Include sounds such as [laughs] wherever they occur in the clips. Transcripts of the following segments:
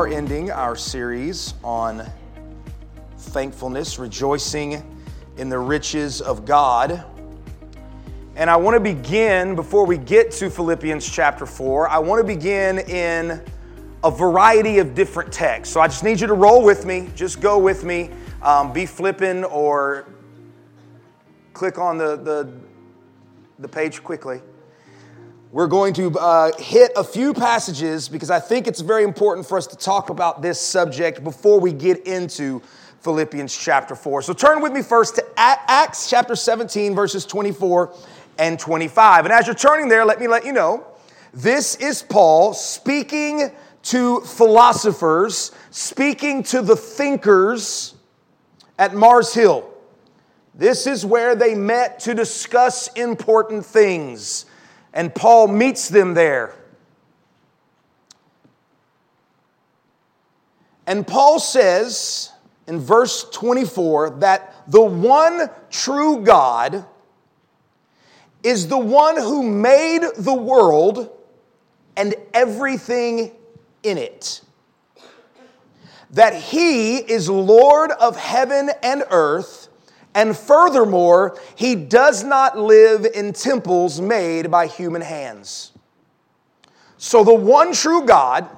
are ending our series on thankfulness, rejoicing in the riches of God. And I want to begin, before we get to Philippians chapter 4, I want to begin in a variety of different texts. So I just need you to roll with me, just go with me, um, be flipping or click on the, the, the page quickly. We're going to uh, hit a few passages because I think it's very important for us to talk about this subject before we get into Philippians chapter 4. So turn with me first to Acts chapter 17, verses 24 and 25. And as you're turning there, let me let you know this is Paul speaking to philosophers, speaking to the thinkers at Mars Hill. This is where they met to discuss important things and Paul meets them there. And Paul says in verse 24 that the one true God is the one who made the world and everything in it. That he is Lord of heaven and earth and furthermore, he does not live in temples made by human hands. So the one true God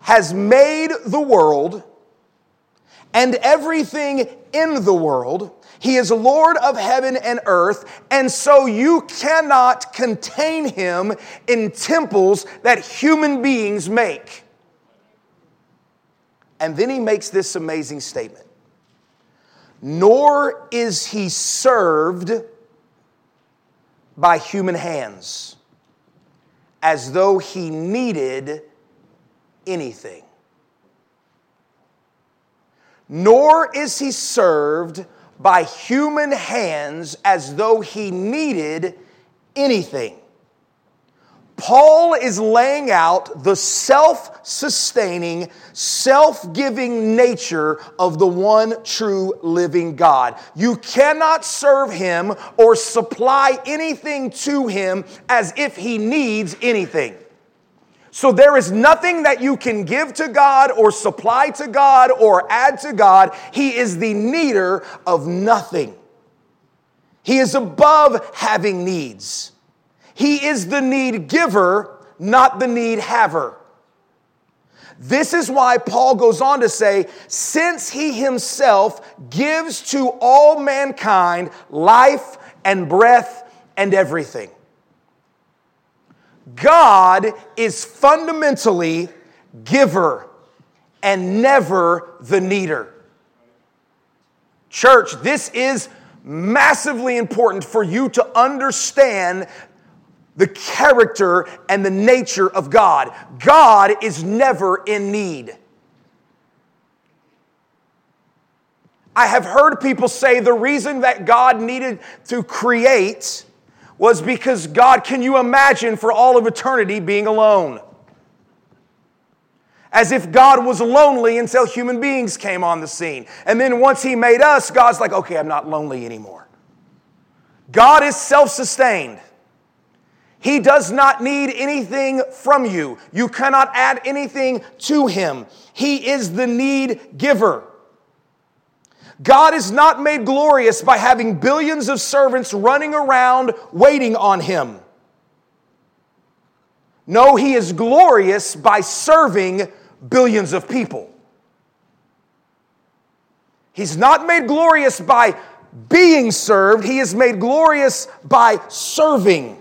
has made the world and everything in the world. He is Lord of heaven and earth, and so you cannot contain him in temples that human beings make. And then he makes this amazing statement nor is he served by human hands as though he needed anything. Nor is he served by human hands as though he needed anything. Paul is laying out the self sustaining, self giving nature of the one true living God. You cannot serve him or supply anything to him as if he needs anything. So there is nothing that you can give to God or supply to God or add to God. He is the needer of nothing. He is above having needs. He is the need giver, not the need haver. This is why Paul goes on to say, since he himself gives to all mankind life and breath and everything. God is fundamentally giver and never the needer. Church, this is massively important for you to understand the character and the nature of God. God is never in need. I have heard people say the reason that God needed to create was because God, can you imagine for all of eternity being alone? As if God was lonely until human beings came on the scene. And then once He made us, God's like, okay, I'm not lonely anymore. God is self sustained. He does not need anything from you. You cannot add anything to him. He is the need giver. God is not made glorious by having billions of servants running around waiting on him. No, he is glorious by serving billions of people. He's not made glorious by being served, he is made glorious by serving.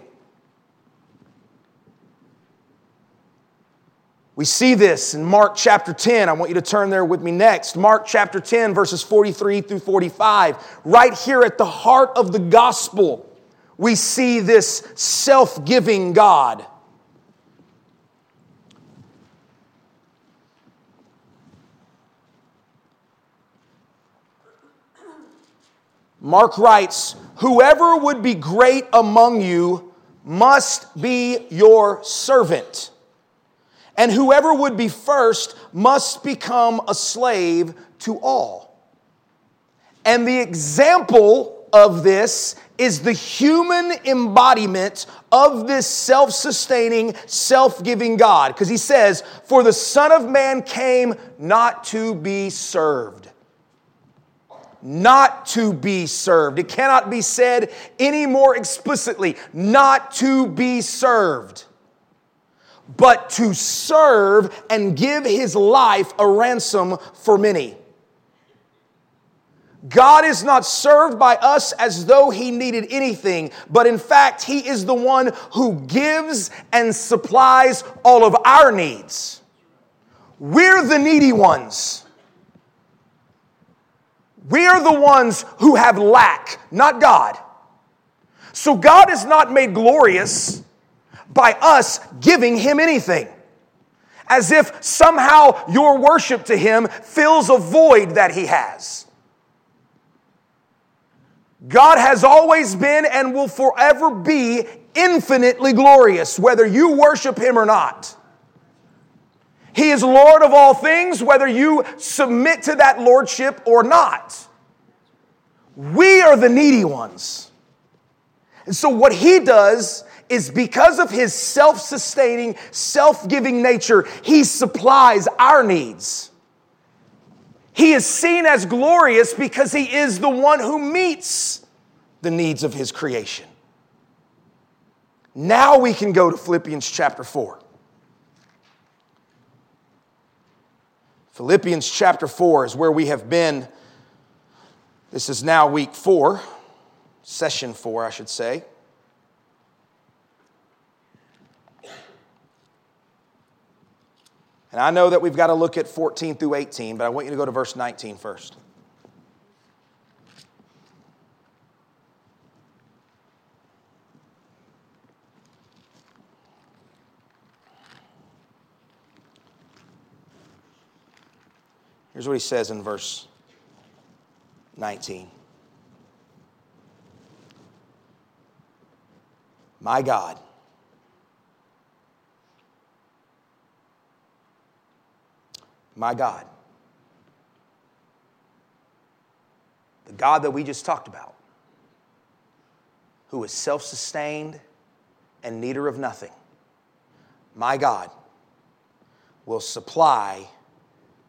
We see this in Mark chapter 10. I want you to turn there with me next. Mark chapter 10, verses 43 through 45. Right here at the heart of the gospel, we see this self giving God. Mark writes, Whoever would be great among you must be your servant and whoever would be first must become a slave to all. And the example of this is the human embodiment of this self sustaining, self giving God. Because he says, For the Son of Man came not to be served. Not to be served. It cannot be said any more explicitly. Not to be served but to serve and give his life a ransom for many. God is not served by us as though he needed anything, but in fact, he is the one who gives and supplies all of our needs. We're the needy ones. We're the ones who have lack, not God. So God is not made glorious by us giving him anything. As if somehow your worship to him fills a void that he has. God has always been and will forever be infinitely glorious, whether you worship him or not. He is Lord of all things, whether you submit to that lordship or not. We are the needy ones. And so, what he does is because of his self sustaining, self giving nature, he supplies our needs. He is seen as glorious because he is the one who meets the needs of his creation. Now we can go to Philippians chapter 4. Philippians chapter 4 is where we have been. This is now week four, session four, I should say. And I know that we've got to look at 14 through 18, but I want you to go to verse 19 first. Here's what he says in verse 19 My God my God. The God that we just talked about, who is self sustained and needer of nothing, my God will supply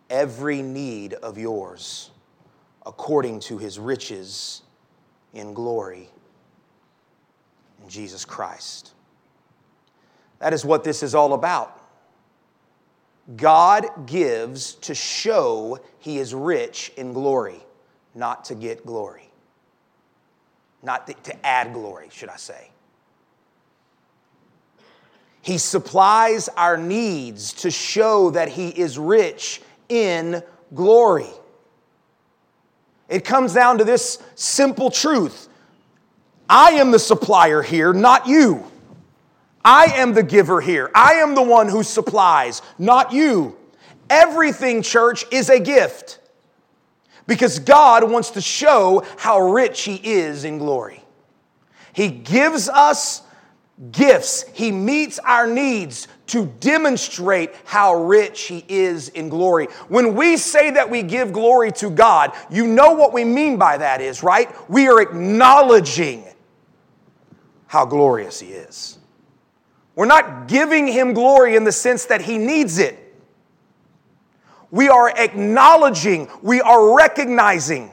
every need of yours according to his riches in glory in Jesus Christ. That is what this is all about. God gives to show he is rich in glory, not to get glory. Not to add glory, should I say. He supplies our needs to show that he is rich in glory. It comes down to this simple truth I am the supplier here, not you. I am the giver here. I am the one who supplies, not you. Everything, church, is a gift because God wants to show how rich He is in glory. He gives us gifts, He meets our needs to demonstrate how rich He is in glory. When we say that we give glory to God, you know what we mean by that is, right? We are acknowledging how glorious He is. We're not giving him glory in the sense that he needs it. We are acknowledging, we are recognizing,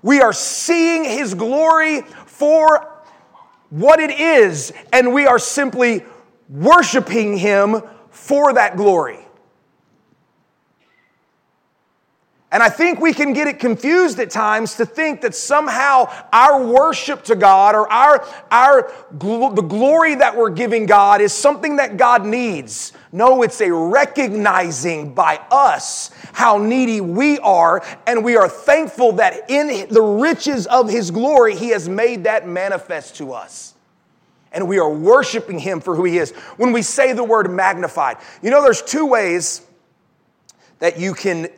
we are seeing his glory for what it is, and we are simply worshiping him for that glory. And I think we can get it confused at times to think that somehow our worship to God or our, our the glory that we're giving God is something that God needs. No, it's a recognizing by us how needy we are, and we are thankful that in the riches of His glory, He has made that manifest to us. And we are worshiping Him for who He is. When we say the word magnified, you know, there's two ways that you can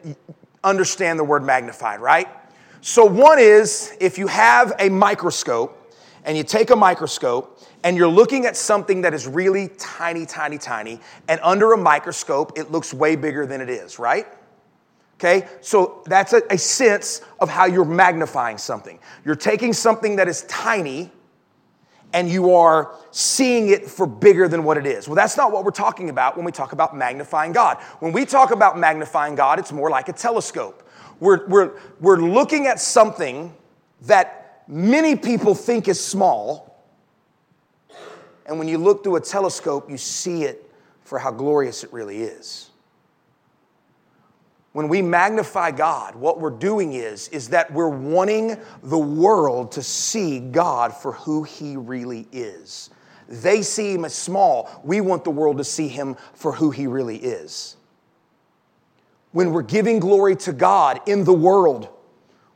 understand the word magnified, right? So, one is if you have a microscope and you take a microscope and you're looking at something that is really tiny, tiny, tiny, and under a microscope, it looks way bigger than it is, right? Okay? So that's a, a sense of how you're magnifying something. You're taking something that is tiny and you are seeing it for bigger than what it is. Well, that's not what we're talking about when we talk about magnifying God. When we talk about magnifying God, it's more like a telescope. We're, we're, we're looking at something that many people think is small, and when you look through a telescope, you see it for how glorious it really is when we magnify God, what we're doing is, is that we're wanting the world to see God for who He really is. They see Him as small. We want the world to see Him for who He really is. When we're giving glory to God in the world,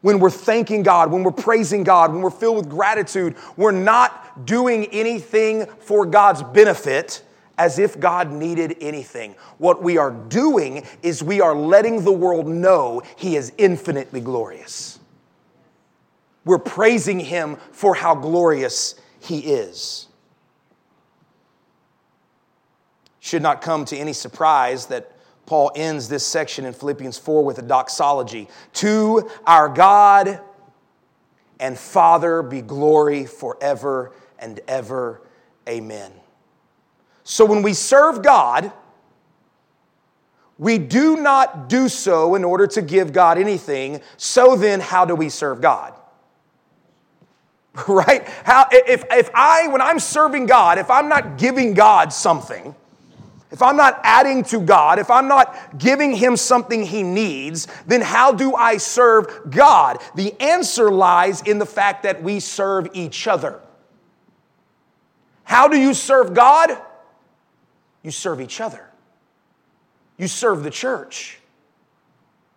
when we're thanking God, when we're praising God, when we're filled with gratitude, we're not doing anything for God's benefit as if God needed anything. What we are doing is we are letting the world know He is infinitely glorious. We're praising Him for how glorious He is. Should not come to any surprise that Paul ends this section in Philippians 4 with a doxology. To our God and Father be glory forever and ever. Amen. So when we serve God, we do not do so in order to give God anything. So then, how do we serve God? [laughs] right? How, if, if I, when I'm serving God, if I'm not giving God something, if I'm not adding to God, if I'm not giving Him something He needs, then how do I serve God? The answer lies in the fact that we serve each other. How do you serve God? You serve each other. You serve the church.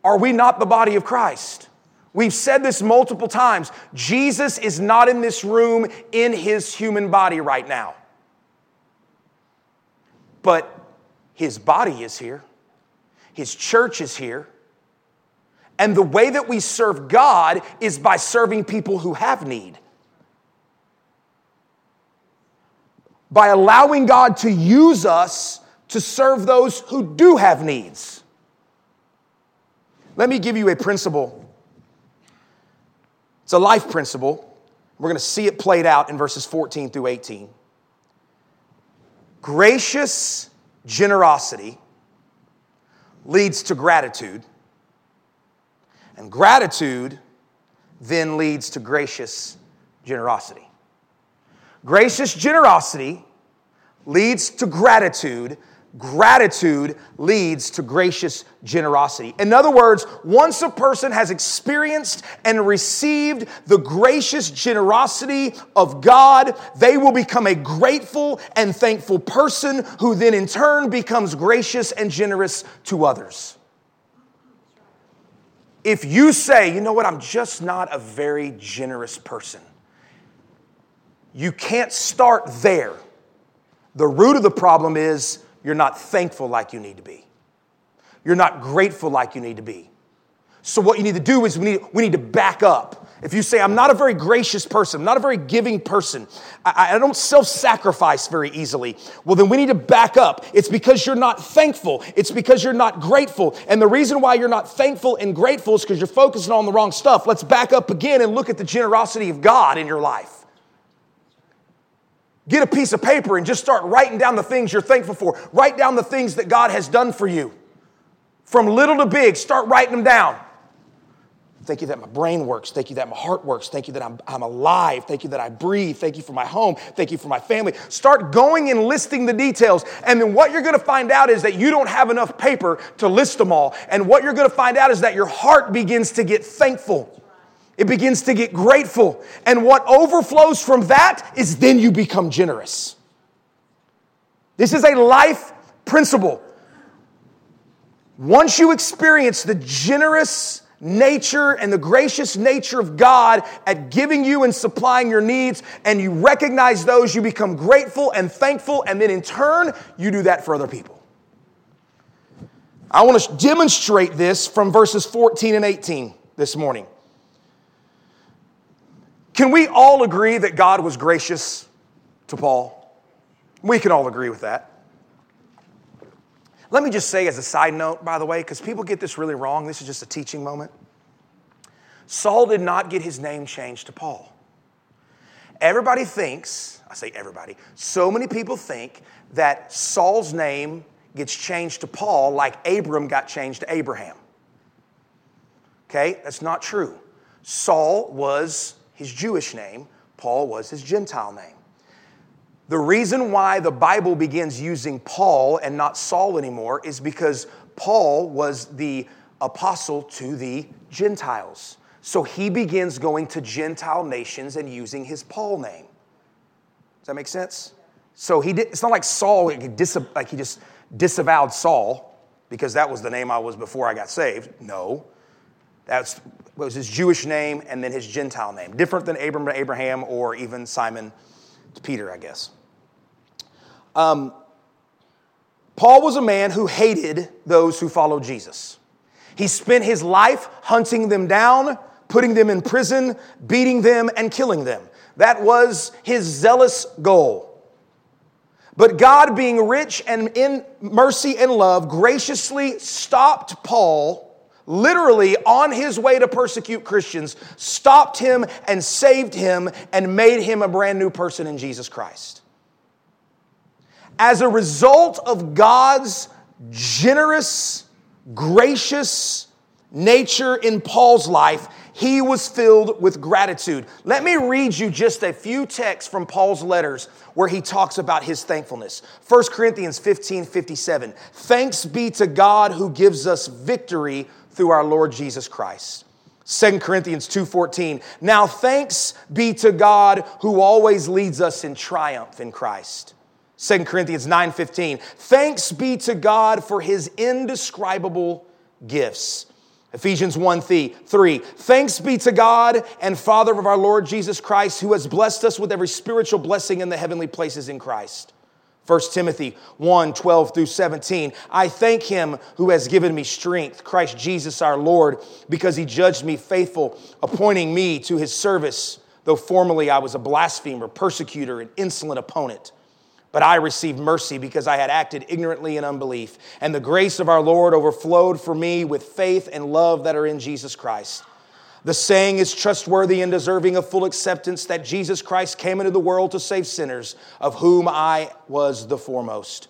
Are we not the body of Christ? We've said this multiple times. Jesus is not in this room in his human body right now. But his body is here, his church is here. And the way that we serve God is by serving people who have need. By allowing God to use us to serve those who do have needs. Let me give you a principle. It's a life principle. We're going to see it played out in verses 14 through 18. Gracious generosity leads to gratitude, and gratitude then leads to gracious generosity. Gracious generosity leads to gratitude. Gratitude leads to gracious generosity. In other words, once a person has experienced and received the gracious generosity of God, they will become a grateful and thankful person who then in turn becomes gracious and generous to others. If you say, you know what, I'm just not a very generous person, you can't start there. The root of the problem is you're not thankful like you need to be. You're not grateful like you need to be. So, what you need to do is we need, we need to back up. If you say, I'm not a very gracious person, I'm not a very giving person, I, I don't self sacrifice very easily, well, then we need to back up. It's because you're not thankful, it's because you're not grateful. And the reason why you're not thankful and grateful is because you're focusing on the wrong stuff. Let's back up again and look at the generosity of God in your life. Get a piece of paper and just start writing down the things you're thankful for. Write down the things that God has done for you. From little to big, start writing them down. Thank you that my brain works. Thank you that my heart works. Thank you that I'm, I'm alive. Thank you that I breathe. Thank you for my home. Thank you for my family. Start going and listing the details. And then what you're going to find out is that you don't have enough paper to list them all. And what you're going to find out is that your heart begins to get thankful. It begins to get grateful. And what overflows from that is then you become generous. This is a life principle. Once you experience the generous nature and the gracious nature of God at giving you and supplying your needs, and you recognize those, you become grateful and thankful, and then in turn, you do that for other people. I want to demonstrate this from verses 14 and 18 this morning. Can we all agree that God was gracious to Paul? We can all agree with that. Let me just say, as a side note, by the way, because people get this really wrong, this is just a teaching moment. Saul did not get his name changed to Paul. Everybody thinks, I say everybody, so many people think that Saul's name gets changed to Paul like Abram got changed to Abraham. Okay, that's not true. Saul was his Jewish name, Paul was his Gentile name. The reason why the Bible begins using Paul and not Saul anymore is because Paul was the apostle to the Gentiles. So he begins going to Gentile nations and using his Paul name. Does that make sense? So he did, it's not like Saul, like he, dis, like he just disavowed Saul because that was the name I was before I got saved. No. That was his Jewish name and then his Gentile name. Different than Abram to Abraham or even Simon to Peter, I guess. Um, Paul was a man who hated those who followed Jesus. He spent his life hunting them down, putting them in prison, beating them, and killing them. That was his zealous goal. But God, being rich and in mercy and love, graciously stopped Paul literally on his way to persecute Christians, stopped him and saved him and made him a brand new person in Jesus Christ. As a result of God's generous, gracious nature in Paul's life, he was filled with gratitude. Let me read you just a few texts from Paul's letters where he talks about his thankfulness. 1 Corinthians 15 57. Thanks be to God who gives us victory through our Lord Jesus Christ. 2 Corinthians 2:14 Now thanks be to God who always leads us in triumph in Christ. 2 Corinthians 9:15 Thanks be to God for his indescribable gifts. Ephesians 1 3 Thanks be to God and Father of our Lord Jesus Christ who has blessed us with every spiritual blessing in the heavenly places in Christ. 1 Timothy 1 12 through 17. I thank him who has given me strength, Christ Jesus our Lord, because he judged me faithful, appointing me to his service, though formerly I was a blasphemer, persecutor, and insolent opponent. But I received mercy because I had acted ignorantly in unbelief. And the grace of our Lord overflowed for me with faith and love that are in Jesus Christ. The saying is trustworthy and deserving of full acceptance that Jesus Christ came into the world to save sinners, of whom I was the foremost.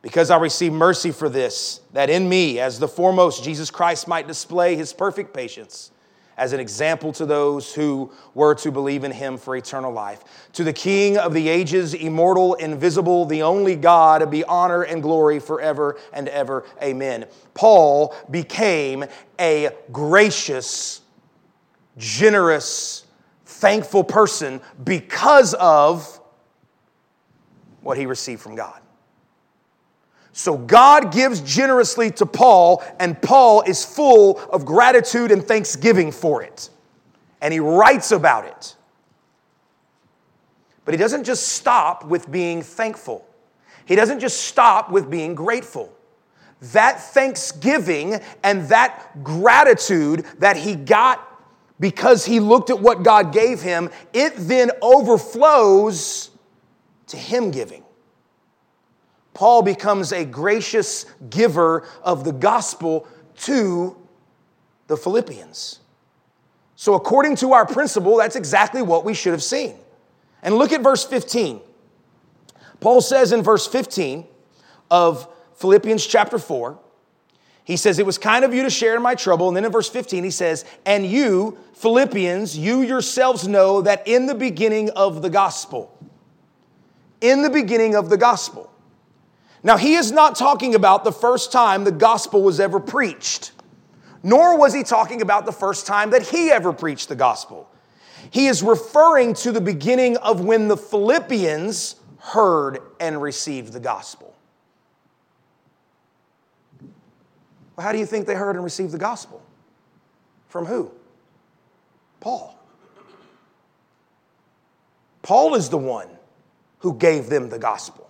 Because I received mercy for this, that in me, as the foremost, Jesus Christ might display his perfect patience as an example to those who were to believe in him for eternal life. To the King of the ages, immortal, invisible, the only God, be honor and glory forever and ever. Amen. Paul became a gracious generous, thankful person because of what he received from God. So God gives generously to Paul, and Paul is full of gratitude and thanksgiving for it. And he writes about it. But he doesn't just stop with being thankful, he doesn't just stop with being grateful. That thanksgiving and that gratitude that he got because he looked at what God gave him, it then overflows to him giving. Paul becomes a gracious giver of the gospel to the Philippians. So, according to our principle, that's exactly what we should have seen. And look at verse 15. Paul says in verse 15 of Philippians chapter 4, he says, It was kind of you to share in my trouble. And then in verse 15, he says, And you, Philippians, you yourselves know that in the beginning of the gospel, in the beginning of the gospel. Now, he is not talking about the first time the gospel was ever preached, nor was he talking about the first time that he ever preached the gospel. He is referring to the beginning of when the Philippians heard and received the gospel. Well, how do you think they heard and received the gospel? From who? Paul. Paul is the one who gave them the gospel.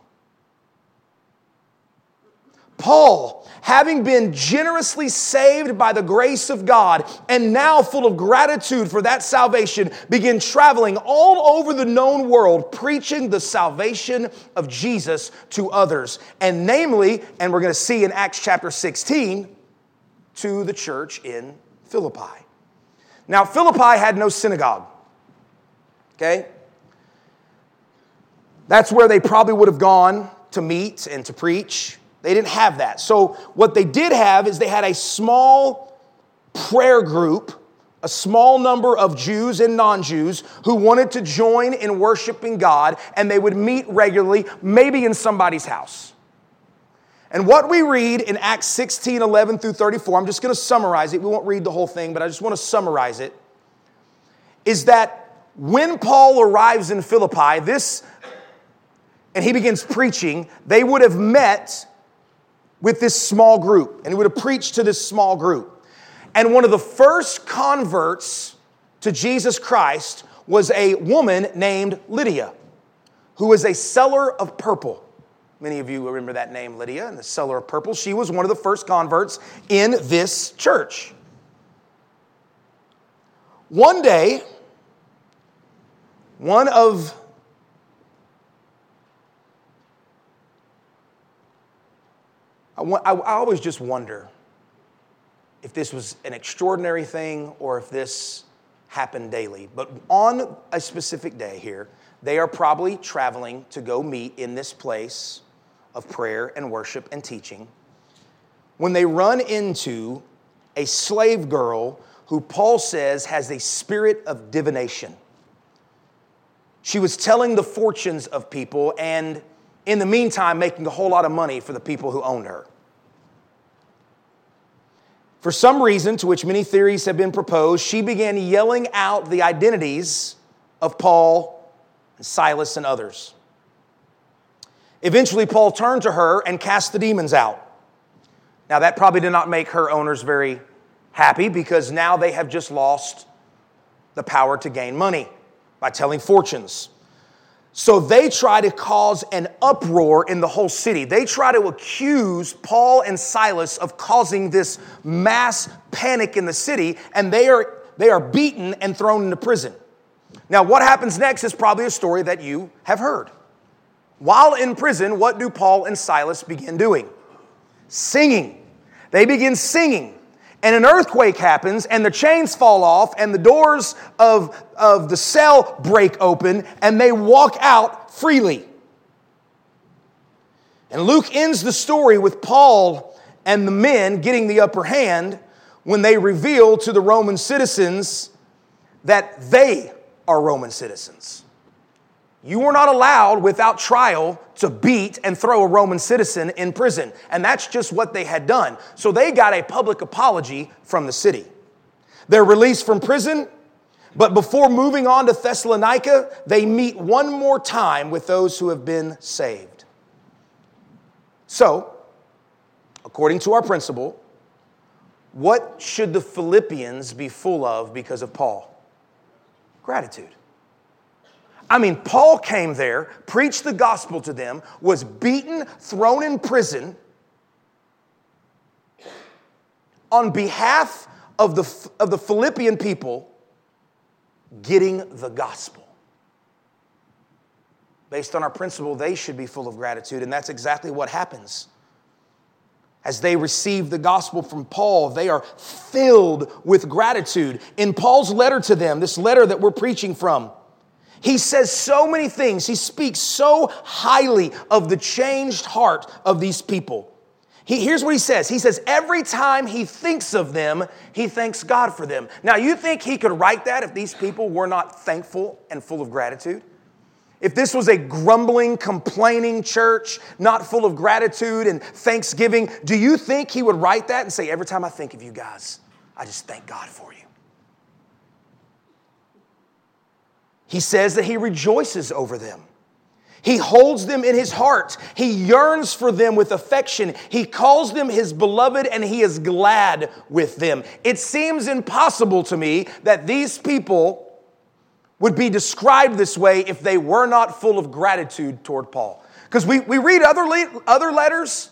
Paul, having been generously saved by the grace of God and now full of gratitude for that salvation, began traveling all over the known world preaching the salvation of Jesus to others. And namely, and we're going to see in Acts chapter 16, to the church in Philippi. Now, Philippi had no synagogue. Okay? That's where they probably would have gone to meet and to preach. They didn't have that. So, what they did have is they had a small prayer group, a small number of Jews and non Jews who wanted to join in worshiping God, and they would meet regularly, maybe in somebody's house. And what we read in Acts 16 11 through 34, I'm just going to summarize it. We won't read the whole thing, but I just want to summarize it. Is that when Paul arrives in Philippi, this, and he begins preaching, they would have met with this small group, and he would have preached to this small group. And one of the first converts to Jesus Christ was a woman named Lydia, who was a seller of purple. Many of you remember that name, Lydia, and the seller of purple. She was one of the first converts in this church. One day, one of I, I, I always just wonder if this was an extraordinary thing or if this happened daily. But on a specific day here, they are probably traveling to go meet in this place of prayer and worship and teaching. When they run into a slave girl who Paul says has a spirit of divination. She was telling the fortunes of people and in the meantime, making a whole lot of money for the people who owned her. For some reason, to which many theories have been proposed, she began yelling out the identities of Paul and Silas and others. Eventually, Paul turned to her and cast the demons out. Now, that probably did not make her owners very happy because now they have just lost the power to gain money by telling fortunes. So they try to cause an uproar in the whole city. They try to accuse Paul and Silas of causing this mass panic in the city, and they are, they are beaten and thrown into prison. Now, what happens next is probably a story that you have heard. While in prison, what do Paul and Silas begin doing? Singing. They begin singing and an earthquake happens, and the chains fall off, and the doors of, of the cell break open, and they walk out freely. And Luke ends the story with Paul and the men getting the upper hand when they reveal to the Roman citizens that they are Roman citizens. You were not allowed without trial to beat and throw a Roman citizen in prison. And that's just what they had done. So they got a public apology from the city. They're released from prison, but before moving on to Thessalonica, they meet one more time with those who have been saved. So, according to our principle, what should the Philippians be full of because of Paul? Gratitude. I mean, Paul came there, preached the gospel to them, was beaten, thrown in prison on behalf of the, of the Philippian people getting the gospel. Based on our principle, they should be full of gratitude, and that's exactly what happens. As they receive the gospel from Paul, they are filled with gratitude. In Paul's letter to them, this letter that we're preaching from, he says so many things. He speaks so highly of the changed heart of these people. He, here's what he says He says, every time he thinks of them, he thanks God for them. Now, you think he could write that if these people were not thankful and full of gratitude? If this was a grumbling, complaining church, not full of gratitude and thanksgiving, do you think he would write that and say, Every time I think of you guys, I just thank God for you? He says that he rejoices over them. He holds them in his heart. He yearns for them with affection. He calls them his beloved and he is glad with them. It seems impossible to me that these people would be described this way if they were not full of gratitude toward Paul. Because we, we read other, le- other letters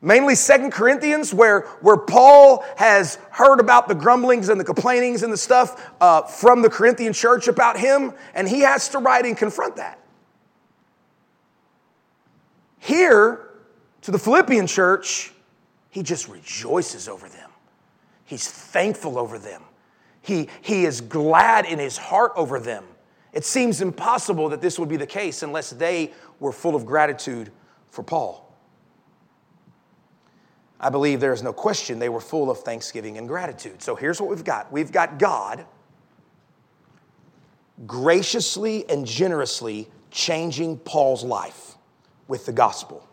mainly Second Corinthians, where, where Paul has heard about the grumblings and the complainings and the stuff uh, from the Corinthian church about him, and he has to write and confront that. Here, to the Philippian church, he just rejoices over them. He's thankful over them. He, he is glad in his heart over them. It seems impossible that this would be the case unless they were full of gratitude for Paul. I believe there is no question they were full of thanksgiving and gratitude. So here's what we've got we've got God graciously and generously changing Paul's life with the gospel.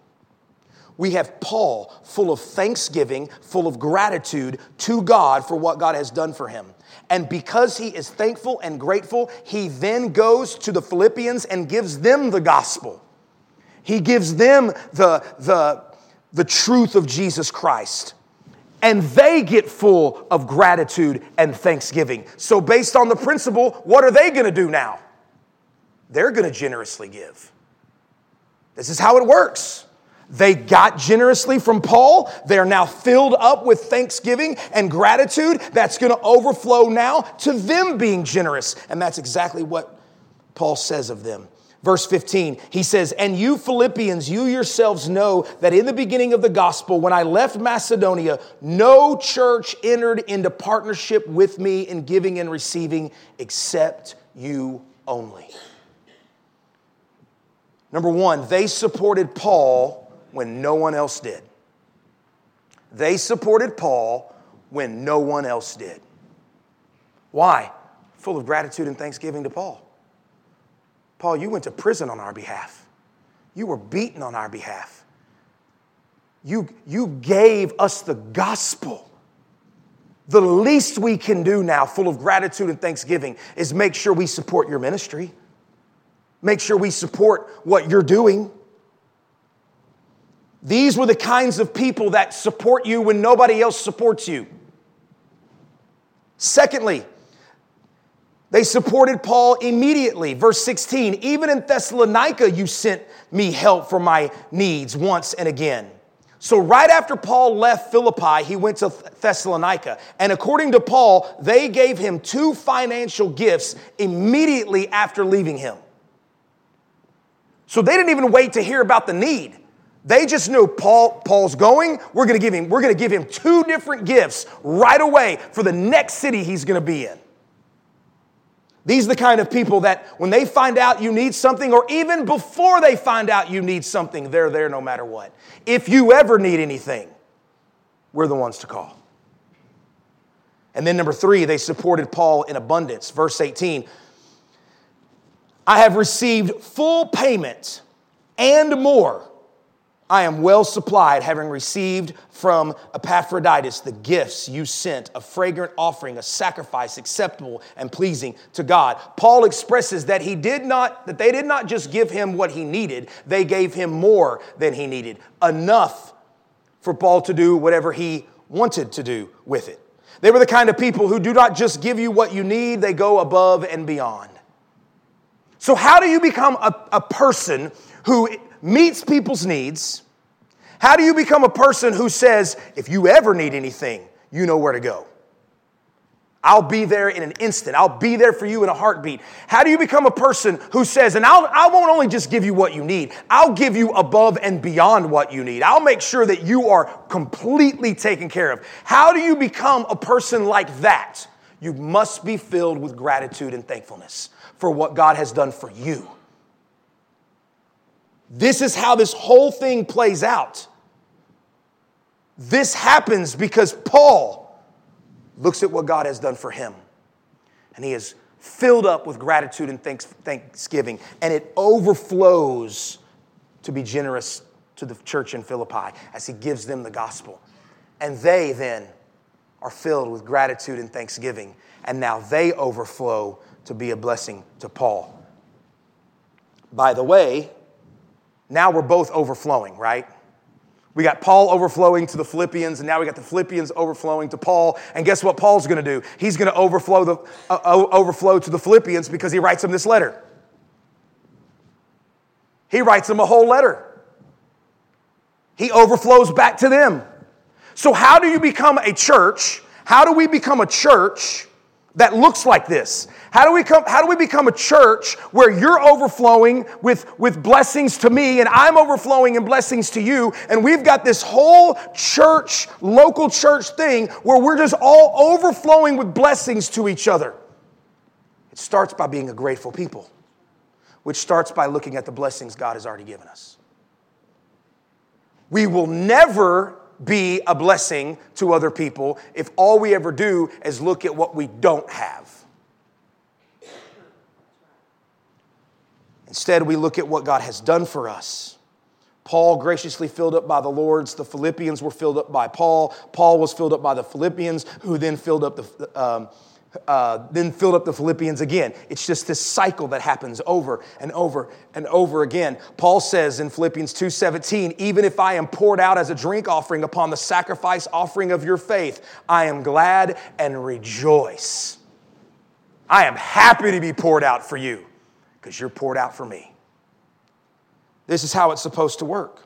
We have Paul full of thanksgiving, full of gratitude to God for what God has done for him. And because he is thankful and grateful, he then goes to the Philippians and gives them the gospel. He gives them the, the, the truth of Jesus Christ. And they get full of gratitude and thanksgiving. So, based on the principle, what are they to do now? They're to generously give. This is how it works. They got generously from Paul. They're now filled up with thanksgiving and gratitude. That's going to overflow now to them being generous. And that's exactly what Paul says of them. Verse 15, he says, And you Philippians, you yourselves know that in the beginning of the gospel, when I left Macedonia, no church entered into partnership with me in giving and receiving except you only. Number one, they supported Paul when no one else did. They supported Paul when no one else did. Why? Full of gratitude and thanksgiving to Paul. Paul, you went to prison on our behalf. You were beaten on our behalf. You, you gave us the gospel. The least we can do now, full of gratitude and thanksgiving, is make sure we support your ministry. Make sure we support what you're doing. These were the kinds of people that support you when nobody else supports you. Secondly, they supported Paul immediately. Verse 16, even in Thessalonica, you sent me help for my needs once and again. So, right after Paul left Philippi, he went to Thessalonica. And according to Paul, they gave him two financial gifts immediately after leaving him. So, they didn't even wait to hear about the need. They just knew Paul, Paul's going. We're going to give him, we're going to give him two different gifts right away for the next city he's going to be in. These are the kind of people that when they find out you need something, or even before they find out you need something, they're there no matter what. If you ever need anything, we're the ones to call. And then number three, they supported Paul in abundance. Verse 18 I have received full payment and more I am well supplied, having received from Epaphroditus the gifts you sent, a fragrant offering, a sacrifice acceptable and pleasing to God. Paul expresses that he did not, that they did not just give him what he needed, they gave him more than he needed, enough for Paul to do whatever he wanted to do with it. They were the kind of people who do not just give you what you need, they go above and beyond. So, how do you become a, a person who meets people's needs? How do you become a person who says, if you ever need anything, you know where to go? I'll be there in an instant. I'll be there for you in a heartbeat. How do you become a person who says, and I'll, I won't only just give you what you need, I'll give you above and beyond what you need. I'll make sure that you are completely taken care of. How do you become a person like that? You must be filled with gratitude and thankfulness for what God has done for you. This is how this whole thing plays out. This happens because Paul looks at what God has done for him. And he is filled up with gratitude and thanks, thanksgiving. And it overflows to be generous to the church in Philippi as he gives them the gospel. And they then are filled with gratitude and thanksgiving. And now they overflow to be a blessing to Paul. By the way, now we're both overflowing, right? We got Paul overflowing to the Philippians, and now we got the Philippians overflowing to Paul. And guess what Paul's going to do? He's going to overflow the uh, overflow to the Philippians because he writes them this letter. He writes them a whole letter. He overflows back to them. So, how do you become a church? How do we become a church that looks like this? How do we come, how do we become a church where you're overflowing with, with blessings to me and I'm overflowing in blessings to you? And we've got this whole church, local church thing where we're just all overflowing with blessings to each other. It starts by being a grateful people, which starts by looking at the blessings God has already given us. We will never be a blessing to other people if all we ever do is look at what we don't have. Instead, we look at what God has done for us. Paul graciously filled up by the Lord's. The Philippians were filled up by Paul. Paul was filled up by the Philippians, who then filled up the, um, uh, then filled up the Philippians again. It's just this cycle that happens over and over and over again. Paul says in Philippians 2:17, "Even if I am poured out as a drink offering upon the sacrifice offering of your faith, I am glad and rejoice." I am happy to be poured out for you because you're poured out for me. This is how it's supposed to work.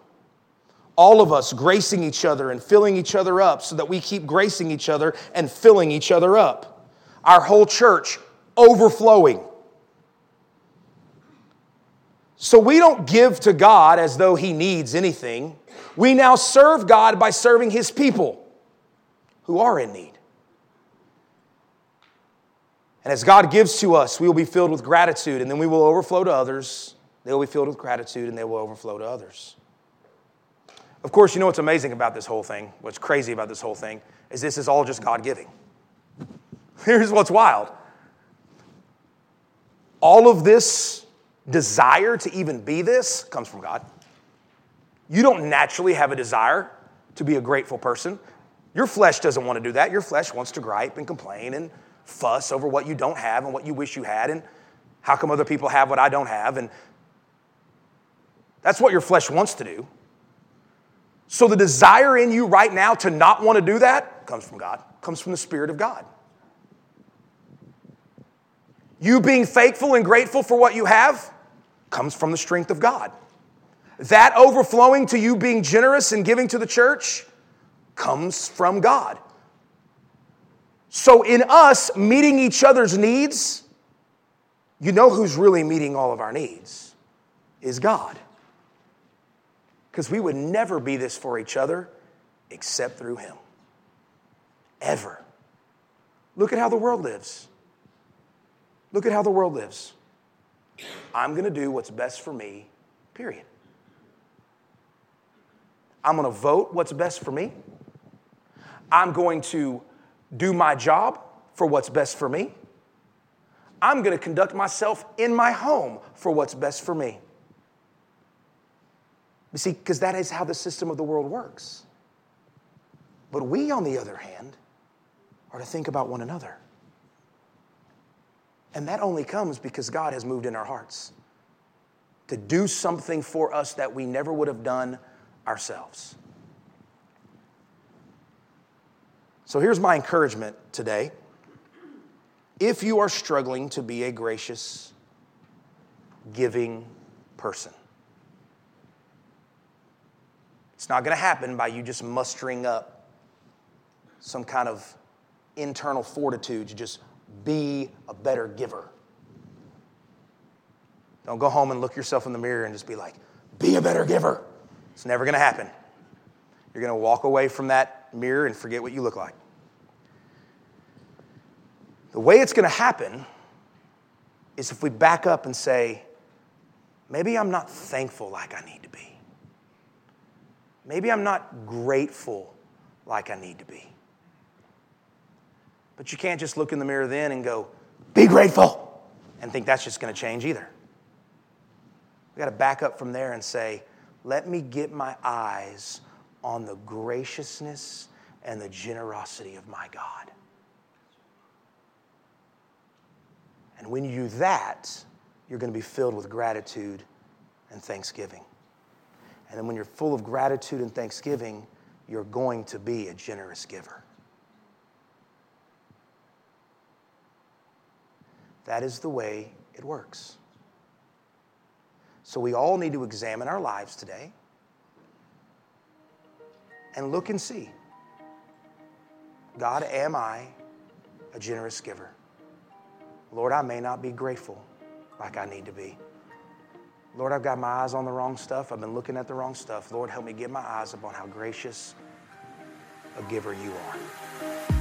All of us gracing each other and filling each other up so that we keep gracing each other and filling each other up. Our whole church overflowing. So we don't give to God as though He needs anything. We now serve God by serving His people who are in need. And as God gives to us, we will be filled with gratitude, and then we will overflow to others. They will be filled with gratitude, and they will overflow to others. Of course, you know what's amazing about this whole thing, what's crazy about this whole thing, is this is all just God giving. [laughs] Here's what's wild all of this desire to even be this comes from God. You don't naturally have a desire to be a grateful person. Your flesh doesn't want to do that. Your flesh wants to gripe and complain and fuss over what you don't have and what you wish you had and how come other people have what I don't have and that's what your flesh wants to do. So the desire in you right now to not want to do that comes from God, comes from the Spirit of God. You being faithful and grateful for what you have comes from the strength of God. That overflowing to you being generous and giving to the church comes from God. So, in us meeting each other's needs, you know who's really meeting all of our needs is God. Because we would never be this for each other except through Him. Ever. Look at how the world lives. Look at how the world lives. I'm going to do what's best for me, period. I'm going to vote what's best for me. I'm going to do my job for what's best for me. I'm going to conduct myself in my home for what's best for me. You see, because that is how the system of the world works. But we, on the other hand, are to think about one another. And that only comes because God has moved in our hearts to do something for us that we never would have done ourselves. So here's my encouragement today. If you are struggling to be a gracious, giving person, it's not going to happen by you just mustering up some kind of internal fortitude to just be a better giver. Don't go home and look yourself in the mirror and just be like, be a better giver. It's never going to happen. You're going to walk away from that mirror and forget what you look like. The way it's going to happen is if we back up and say, maybe I'm not thankful like I need to be. Maybe I'm not grateful like I need to be. But you can't just look in the mirror then and go, be grateful, and think that's just going to change either. We got to back up from there and say, let me get my eyes on the graciousness and the generosity of my God. And when you do that, you're going to be filled with gratitude and thanksgiving. And then when you're full of gratitude and thanksgiving, you're going to be a generous giver. That is the way it works. So we all need to examine our lives today and look and see God, am I a generous giver? Lord, I may not be grateful like I need to be. Lord, I've got my eyes on the wrong stuff. I've been looking at the wrong stuff. Lord, help me get my eyes upon how gracious a giver you are.